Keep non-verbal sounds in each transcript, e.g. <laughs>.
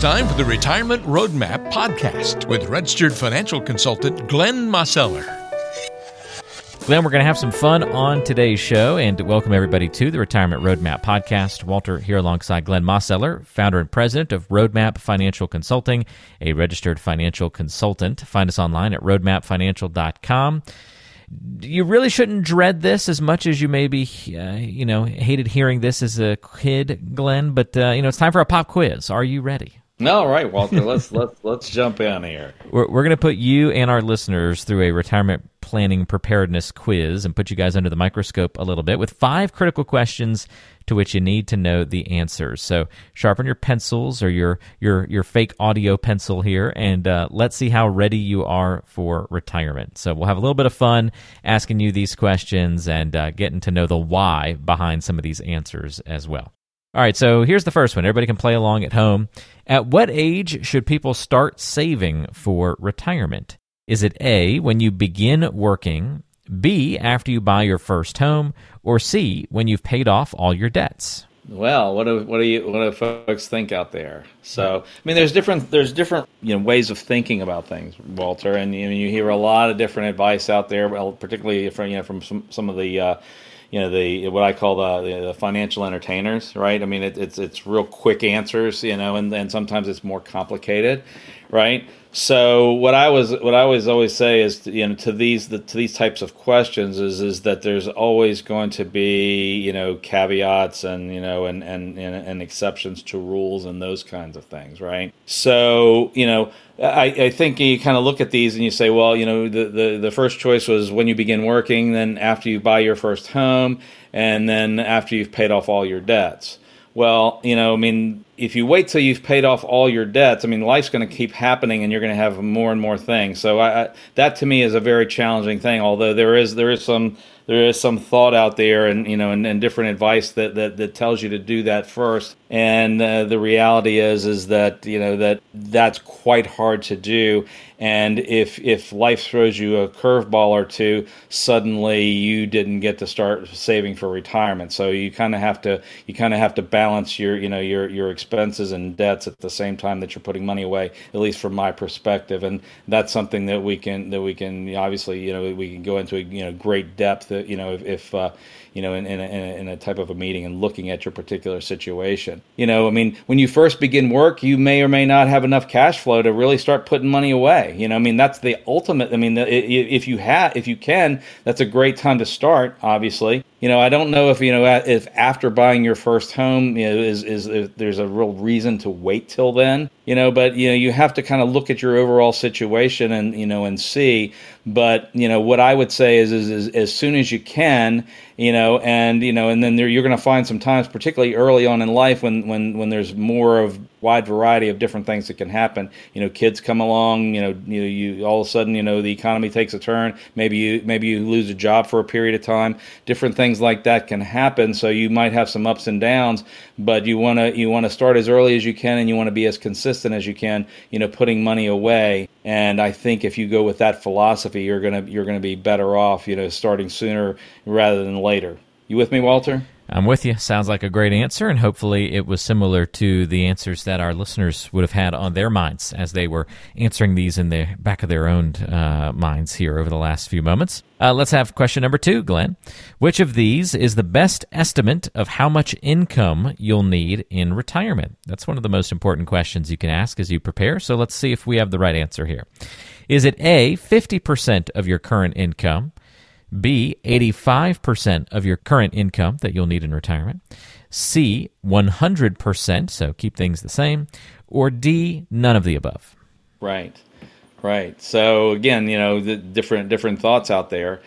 time for the Retirement Roadmap podcast with registered financial consultant Glenn Mosseller. Glenn, we're going to have some fun on today's show and welcome everybody to the Retirement Roadmap podcast. Walter here alongside Glenn Mosseller, founder and president of Roadmap Financial Consulting, a registered financial consultant. Find us online at roadmapfinancial.com you really shouldn't dread this as much as you maybe uh, you know hated hearing this as a kid, Glenn. But uh, you know it's time for a pop quiz. Are you ready? No, right, Walter. let's <laughs> let's let's jump in here. We're, we're going to put you and our listeners through a retirement planning preparedness quiz and put you guys under the microscope a little bit with five critical questions to which you need to know the answers. So sharpen your pencils or your your your fake audio pencil here, and uh, let's see how ready you are for retirement. So we'll have a little bit of fun asking you these questions and uh, getting to know the why behind some of these answers as well. All right, so here's the first one. Everybody can play along at home. At what age should people start saving for retirement? Is it A, when you begin working, B, after you buy your first home, or C, when you've paid off all your debts? Well, what do what do you what do folks think out there? So, I mean, there's different there's different you know ways of thinking about things, Walter, and you, know, you hear a lot of different advice out there, particularly from you know from some some of the uh, you know the what I call the, the financial entertainers, right? I mean, it, it's it's real quick answers, you know, and then sometimes it's more complicated, right? So what I was what I always always say is you know to these the, to these types of questions is is that there's always going to be you know caveats and you know and and and, and exceptions to rules and those kinds of things, right? So you know I, I think you kind of look at these and you say, well, you know the, the the first choice was when you begin working, then after you buy your first home, and then after you've paid off all your debts. Well, you know, I mean, if you wait till you've paid off all your debts, I mean, life's going to keep happening, and you're going to have more and more things. So I, I, that to me is a very challenging thing. Although there is there is some there is some thought out there, and you know, and, and different advice that, that that tells you to do that first. And uh, the reality is is that you know that that's quite hard to do, and if if life throws you a curveball or two, suddenly you didn't get to start saving for retirement. So you kind of have to you kind of have to balance your you know your your expenses and debts at the same time that you're putting money away. At least from my perspective, and that's something that we can that we can obviously you know we can go into you know great depth. You know if, if uh, you know, in, in, a, in a type of a meeting and looking at your particular situation. You know, I mean, when you first begin work, you may or may not have enough cash flow to really start putting money away. You know, I mean, that's the ultimate. I mean, if you have, if you can, that's a great time to start. Obviously, you know, I don't know if you know if after buying your first home, you know, is is there's a real reason to wait till then. You know, but you know, you have to kind of look at your overall situation and you know and see. But you know, what I would say is is, is as soon as you can, you know, and you know, and then there, you're going to find some times, particularly early on in life, when when when there's more of wide variety of different things that can happen. You know, kids come along. You know, you you all of a sudden, you know, the economy takes a turn. Maybe you maybe you lose a job for a period of time. Different things like that can happen. So you might have some ups and downs, but you want to you want to start as early as you can, and you want to be as consistent as you can. You know, putting money away. And I think if you go with that philosophy, you're gonna you're gonna be better off. You know, starting sooner rather than later. You with me, Walter? I'm with you. Sounds like a great answer, and hopefully it was similar to the answers that our listeners would have had on their minds as they were answering these in the back of their own uh, minds here over the last few moments. Uh, let's have question number two, Glenn. Which of these is the best estimate of how much income you'll need in retirement? That's one of the most important questions you can ask as you prepare, so let's see if we have the right answer here. Is it A, 50% of your current income? B, 85% of your current income that you'll need in retirement. C, 100%, so keep things the same. Or D, none of the above. Right, right. So again, you know, the different different thoughts out there.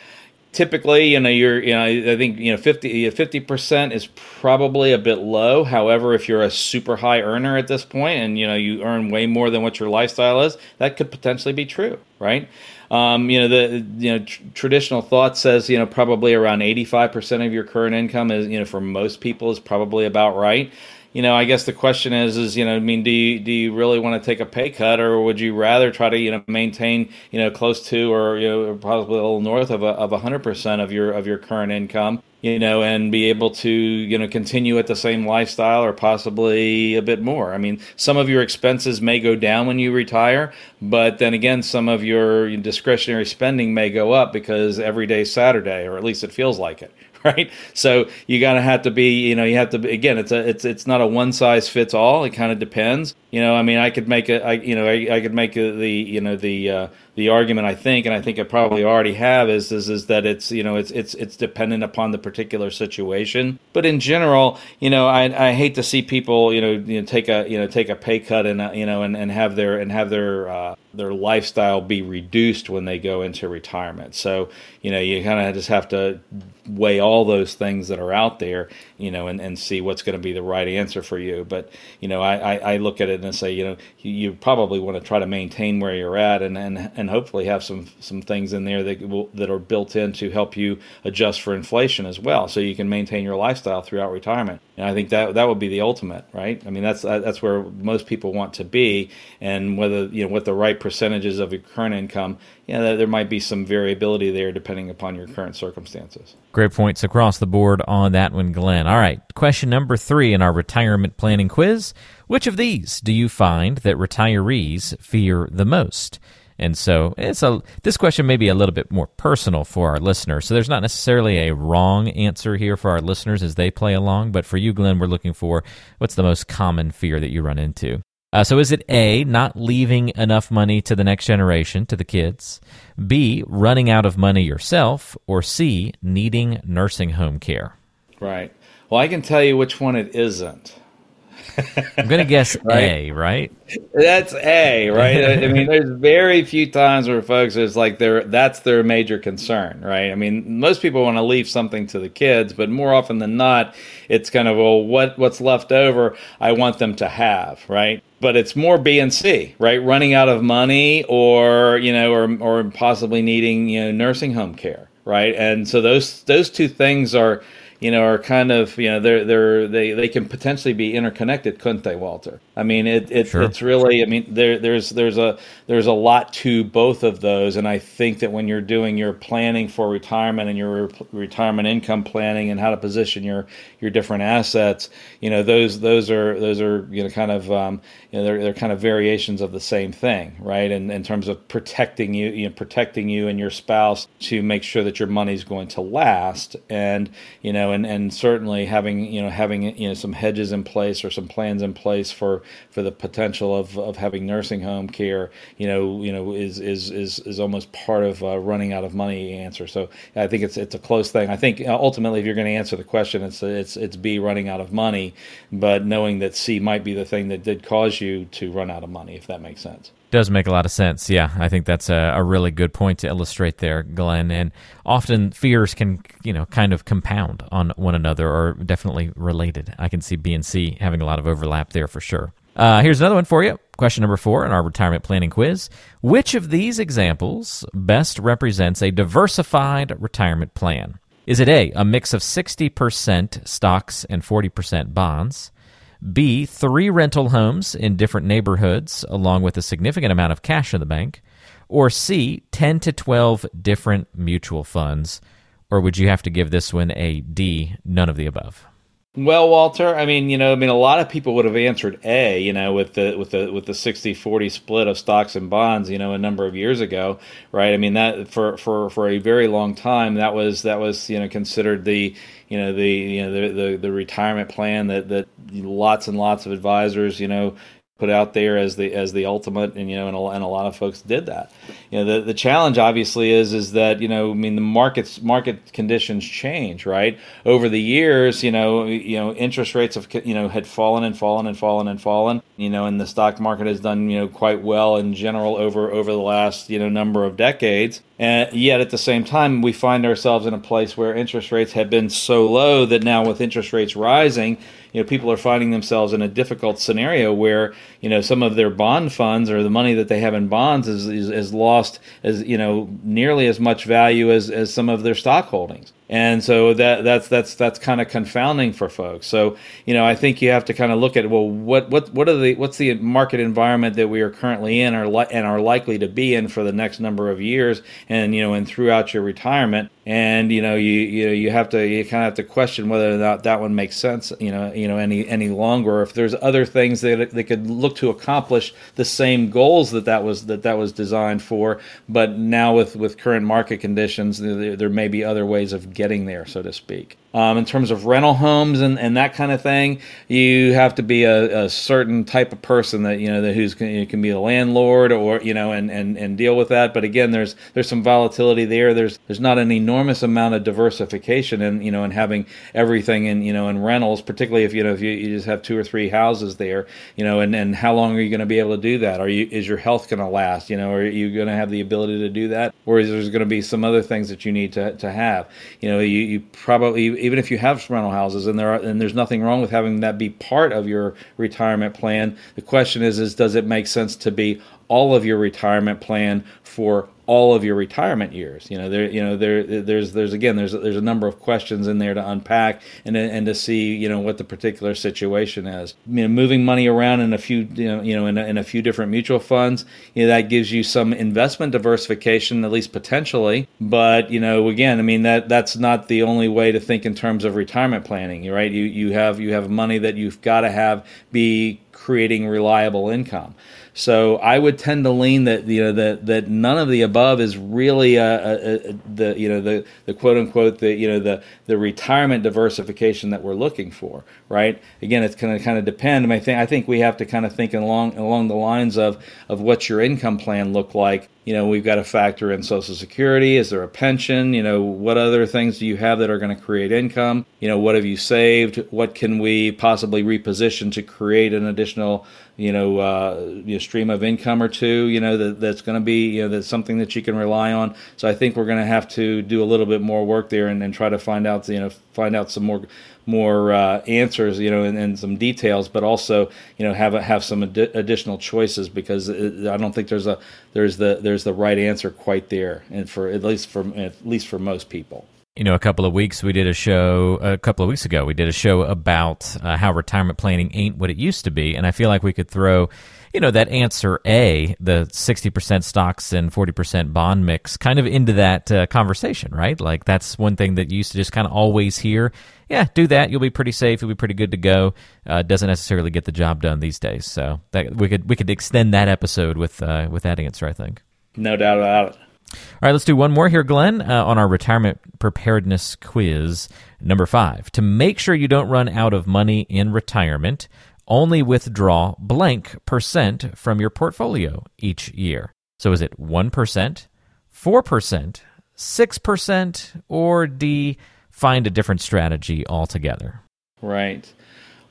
Typically, you know, you're, you know, I think, you know, 50 percent is probably a bit low. However, if you're a super high earner at this point, and you know, you earn way more than what your lifestyle is, that could potentially be true, right? Um, you know, the you know tr- traditional thought says you know probably around 85% of your current income is you know for most people is probably about right. You know, I guess the question is, is you know, I mean, do you do you really want to take a pay cut, or would you rather try to you know maintain you know close to or you know probably a little north of a of hundred percent of your of your current income? You know, and be able to, you know, continue at the same lifestyle or possibly a bit more. I mean, some of your expenses may go down when you retire, but then again, some of your discretionary spending may go up because every day is Saturday, or at least it feels like it, <laughs> right? So you gotta have to be, you know, you have to be, again, it's a, it's, it's not a one size fits all. It kind of depends. You know, I mean, I could make a, I, you know, I, I could make a, the, you know, the, uh, the argument I think, and I think I probably already have, is, is is that it's you know it's it's it's dependent upon the particular situation. But in general, you know, I, I hate to see people you know, you know take a you know take a pay cut and uh, you know and, and have their and have their uh, their lifestyle be reduced when they go into retirement. So you know you kind of just have to weigh all those things that are out there, you know, and, and see what's going to be the right answer for you. But you know, I, I, I look at it and say, you know, you, you probably want to try to maintain where you're at and and and hopefully have some some things in there that will, that are built in to help you adjust for inflation as well, so you can maintain your lifestyle throughout retirement. And I think that that would be the ultimate, right? I mean, that's that's where most people want to be, and whether you know what the right percentages of your current income, you know, there might be some variability there depending upon your current circumstances. Great points across the board on that one, Glenn. All right, question number three in our retirement planning quiz: Which of these do you find that retirees fear the most? And so it's a this question may be a little bit more personal for our listeners. So there's not necessarily a wrong answer here for our listeners as they play along, but for you, Glenn, we're looking for what's the most common fear that you run into. Uh, so is it A, not leaving enough money to the next generation, to the kids? B, running out of money yourself? Or C, needing nursing home care? Right. Well, I can tell you which one it isn't. I'm going to guess <laughs> right? A, right? That's A, right? I mean, <laughs> there's very few times where folks is like their that's their major concern, right? I mean, most people want to leave something to the kids, but more often than not, it's kind of well, what what's left over, I want them to have, right? But it's more B and C, right? Running out of money, or you know, or or possibly needing you know nursing home care, right? And so those those two things are you know, are kind of, you know, they're they're they they can potentially be interconnected, couldn't they, Walter? I mean, it, it sure. it's really, I mean, there there's there's a there's a lot to both of those, and I think that when you're doing your planning for retirement and your re- retirement income planning and how to position your your different assets, you know, those those are those are you know kind of um, you know they're they're kind of variations of the same thing, right? And in terms of protecting you, you know, protecting you and your spouse to make sure that your money's going to last, and you know and and certainly having you know having you know some hedges in place or some plans in place for for the potential of, of having nursing home care you know you know is is is, is almost part of uh, running out of money answer. So I think it's it's a close thing. I think uh, ultimately if you're going to answer the question it's it's it's B running out of money but knowing that C might be the thing that did cause you to run out of money if that makes sense does make a lot of sense. Yeah, I think that's a, a, really good point to illustrate there, Glenn. And often fears can, you know, kind of compound on one another or definitely related. I can see B and C having a lot of overlap there for sure. Uh, here's another one for you. Question number four in our retirement planning quiz. Which of these examples best represents a diversified retirement plan? Is it A, a mix of 60% stocks and 40% bonds? B, three rental homes in different neighborhoods, along with a significant amount of cash in the bank. Or C, 10 to 12 different mutual funds. Or would you have to give this one a D, none of the above? Well, Walter, I mean, you know, I mean, a lot of people would have answered A, you know, with the with the with the 60-40 split of stocks and bonds, you know, a number of years ago, right? I mean, that for for for a very long time, that was that was you know considered the you know the you know the the, the retirement plan that that lots and lots of advisors, you know, put out there as the as the ultimate and you know and a, and a lot of folks did that you know the the challenge obviously is is that you know i mean the markets market conditions change right? Over the years you know you know interest rates have you know had fallen and fallen and fallen and fallen you know and the stock market has done you know quite well in general over over the last you know number of decades. And yet at the same time we find ourselves in a place where interest rates have been so low that now with interest rates rising you know people are finding themselves in a difficult scenario where you know some of their bond funds or the money that they have in bonds is is, is lost as you know nearly as much value as as some of their stock holdings and so that that's that's that's kind of confounding for folks. So you know, I think you have to kind of look at well, what what what are the what's the market environment that we are currently in, or li- and are likely to be in for the next number of years, and you know, and throughout your retirement, and you know, you you you have to you kind of have to question whether or not that one makes sense, you know, you know, any any longer. If there's other things that they could look to accomplish the same goals that that was that that was designed for, but now with with current market conditions, there, there may be other ways of getting there, so to speak. Um, in terms of rental homes and, and that kind of thing, you have to be a, a certain type of person that you know that who's you can be a landlord or you know and, and, and deal with that. But again, there's there's some volatility there. There's there's not an enormous amount of diversification and you know and having everything in you know in rentals, particularly if you know if you, you just have two or three houses there, you know, and, and how long are you going to be able to do that? Are you is your health going to last? You know, are you going to have the ability to do that, or is there going to be some other things that you need to, to have? You know, you, you probably even if you have rental houses and there are, and there's nothing wrong with having that be part of your retirement plan. The question is, is does it make sense to be all of your retirement plan for all of your retirement years. You know, there, you know, there, there's, there's again, there's, there's a number of questions in there to unpack and and to see, you know, what the particular situation is. You know, moving money around in a few, you know, you know, in a, in a few different mutual funds, you know, that gives you some investment diversification, at least potentially. But you know, again, I mean, that that's not the only way to think in terms of retirement planning, right? You you have you have money that you've got to have be creating reliable income. So I would tend to lean that you know that that none of the above is really a, a, a, the you know the the quote unquote the you know the the retirement diversification that we're looking for, right? Again, it's going to kind of depend. I think I think we have to kind of think along along the lines of of what your income plan look like you know we've got to factor in social security is there a pension you know what other things do you have that are going to create income you know what have you saved what can we possibly reposition to create an additional you know, uh, you know, stream of income or two, you know, that, that's going to be, you know, that's something that you can rely on. So I think we're going to have to do a little bit more work there and, and try to find out, you know, find out some more more uh, answers, you know, and, and, some details, but also, you know, have a, have some ad- additional choices because it, I don't think there's a there's the there's the right answer quite there, and for at least for at least for most people. You know, a couple of weeks we did a show, a couple of weeks ago, we did a show about uh, how retirement planning ain't what it used to be. And I feel like we could throw, you know, that answer A, the 60% stocks and 40% bond mix, kind of into that uh, conversation, right? Like that's one thing that you used to just kind of always hear. Yeah, do that. You'll be pretty safe. You'll be pretty good to go. Uh, doesn't necessarily get the job done these days. So that we could we could extend that episode with uh, with that answer. I think. No doubt about it. All right, let's do one more here, Glenn, uh, on our retirement preparedness quiz. Number five, to make sure you don't run out of money in retirement, only withdraw blank percent from your portfolio each year. So is it 1%, 4%, 6%, or D, find a different strategy altogether? Right.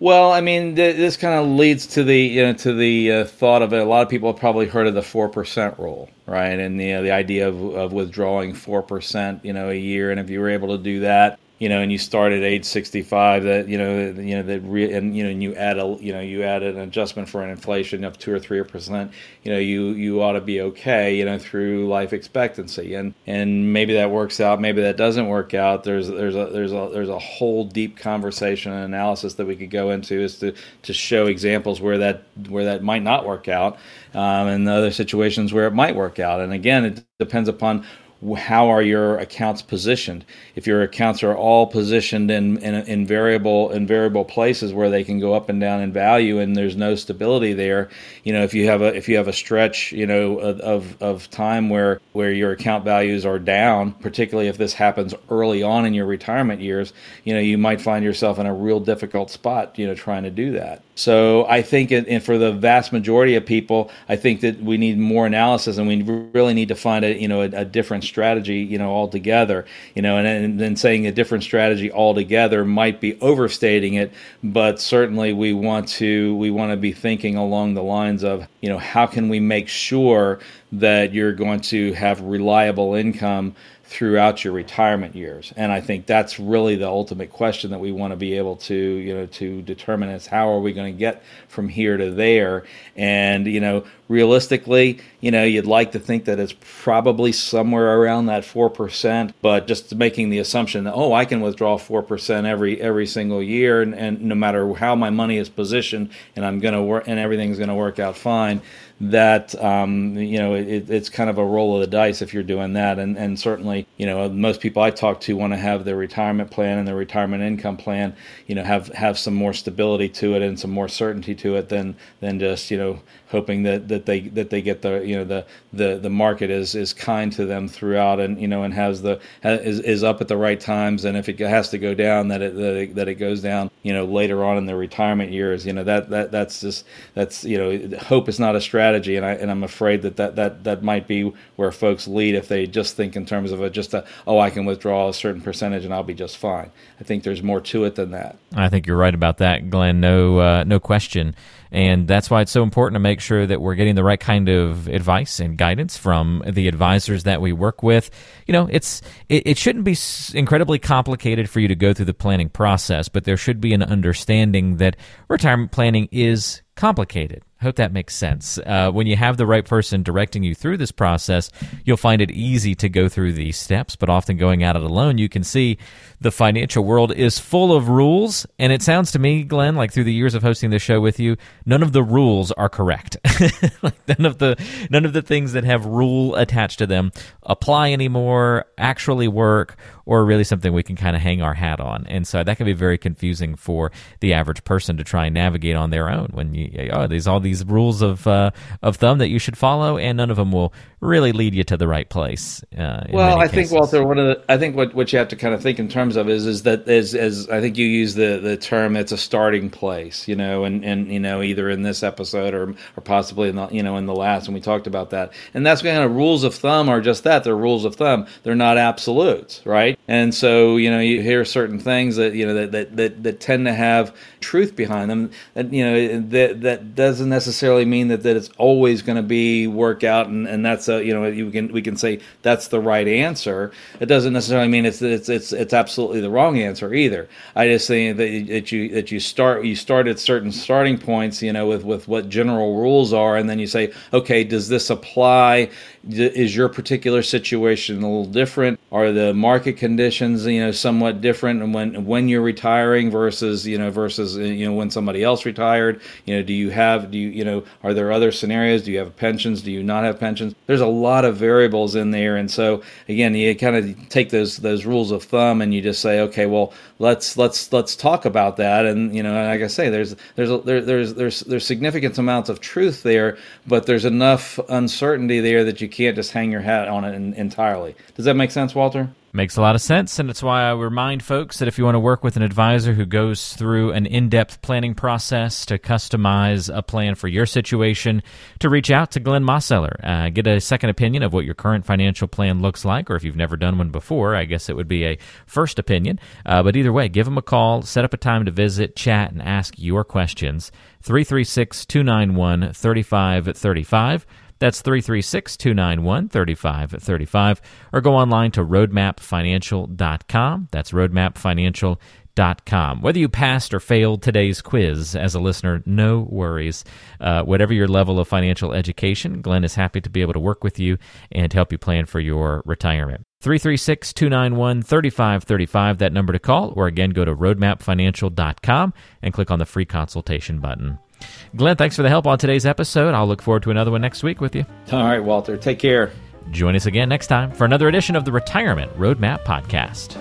Well, I mean, th- this kind of leads to the you know to the uh, thought of it. A lot of people have probably heard of the four percent rule, right? And the uh, the idea of, of withdrawing four percent, you know, a year. And if you were able to do that, you know, and you start at age 65, that you know, you know that re- and you know, and you add a you know you add an adjustment for an inflation of two or three percent, you know, you you ought to be okay, you know, through life expectancy, and and maybe that works out, maybe that doesn't work out. There's there's a there's a there's a whole deep conversation and analysis that we could go into is to to show examples where that where that might not work out, um, and other situations where it might work out, and again, it depends upon how are your accounts positioned? If your accounts are all positioned in, in, in, variable in variable places where they can go up and down in value, and there's no stability there, you know, if you have a if you have a stretch, you know, of, of time where where your account values are down, particularly if this happens early on in your retirement years, you know, you might find yourself in a real difficult spot, you know, trying to do that. So I think, it, and for the vast majority of people, I think that we need more analysis, and we really need to find a you know a, a different strategy, you know, altogether. You know, and then saying a different strategy altogether might be overstating it, but certainly we want to we want to be thinking along the lines of you know how can we make sure that you're going to have reliable income throughout your retirement years. And I think that's really the ultimate question that we want to be able to, you know, to determine is how are we going to get from here to there. And, you know, realistically, you know, you'd like to think that it's probably somewhere around that 4%, but just making the assumption that, oh, I can withdraw 4% every every single year and, and no matter how my money is positioned and I'm going to work and everything's going to work out fine that um, you know it, it's kind of a roll of the dice if you're doing that. And and certainly you know most people I talk to want to have their retirement plan and their retirement income plan you know have have some more stability to it and some more certainty to it than than just you know hoping that, that they that they get the you know the the the market is is kind to them throughout and you know and has the is, is up at the right times. And if it has to go down that it, that it goes down you know later on in their retirement years. You know that that that's just that's you know hope is not a strategy. And I and I'm afraid that that that that might be where folks lead if they just think in terms of a just a oh I can withdraw a certain percentage and I'll be just fine. I think there's more to it than that. I think you're right about that Glenn. No uh, no question. And that's why it's so important to make sure that we're getting the right kind of advice and guidance from the advisors that we work with. You know, it's it, it shouldn't be incredibly complicated for you to go through the planning process, but there should be an understanding that retirement planning is complicated. Hope that makes sense. Uh, when you have the right person directing you through this process, you'll find it easy to go through these steps. But often going at it alone, you can see the financial world is full of rules. And it sounds to me, Glenn, like through the years of hosting this show with you, none of the rules are correct. <laughs> like none of the none of the things that have rule attached to them apply anymore, actually work, or really something we can kind of hang our hat on. And so that can be very confusing for the average person to try and navigate on their own when you oh there's all these rules of uh, of thumb that you should follow, and none of them will really lead you to the right place. Uh, well, I cases. think Walter, one of the I think what, what you have to kind of think in terms of is is that as as I think you use the the term it's a starting place, you know, and and you know either in this episode or or possibly in the you know in the last when we talked about that, and that's kind of rules of thumb are just that they're rules of thumb. They're not absolutes, right? And so you know you hear certain things that you know that that that, that tend to have truth behind them. That you know that that doesn't necessarily mean that that it's always going to be work out and and that's a you know you can we can say that's the right answer. It doesn't necessarily mean it's it's it's it's absolutely the wrong answer either. I just think that, that you that you start you start at certain starting points, you know, with with what general rules are, and then you say, okay, does this apply? Is your particular situation a little different? Are the market conditions you know somewhat different? And when when you're retiring versus you know versus uh, you know when somebody else retired, you know, do you have do you you know are there other scenarios? Do you have pensions? Do you not have pensions? There's a lot of variables in there, and so again, you kind of take those those rules of thumb and you just say, okay, well, let's let's let's talk about that. And you know, like I say, there's there's a, there, there's there's there's significant amounts of truth there, but there's enough uncertainty there that you can't just hang your hat on it entirely. Does that make sense, Walter? Makes a lot of sense, and it's why I remind folks that if you want to work with an advisor who goes through an in depth planning process to customize a plan for your situation, to reach out to Glenn Mosseller. Uh, get a second opinion of what your current financial plan looks like, or if you've never done one before, I guess it would be a first opinion. Uh, but either way, give him a call, set up a time to visit, chat, and ask your questions. 336 291 3535. That's 336 291 3535. Or go online to roadmapfinancial.com. That's roadmapfinancial.com. Whether you passed or failed today's quiz as a listener, no worries. Uh, whatever your level of financial education, Glenn is happy to be able to work with you and help you plan for your retirement. 336 291 3535, that number to call, or again, go to roadmapfinancial.com and click on the free consultation button. Glenn, thanks for the help on today's episode. I'll look forward to another one next week with you. All right, Walter. Take care. Join us again next time for another edition of the Retirement Roadmap Podcast.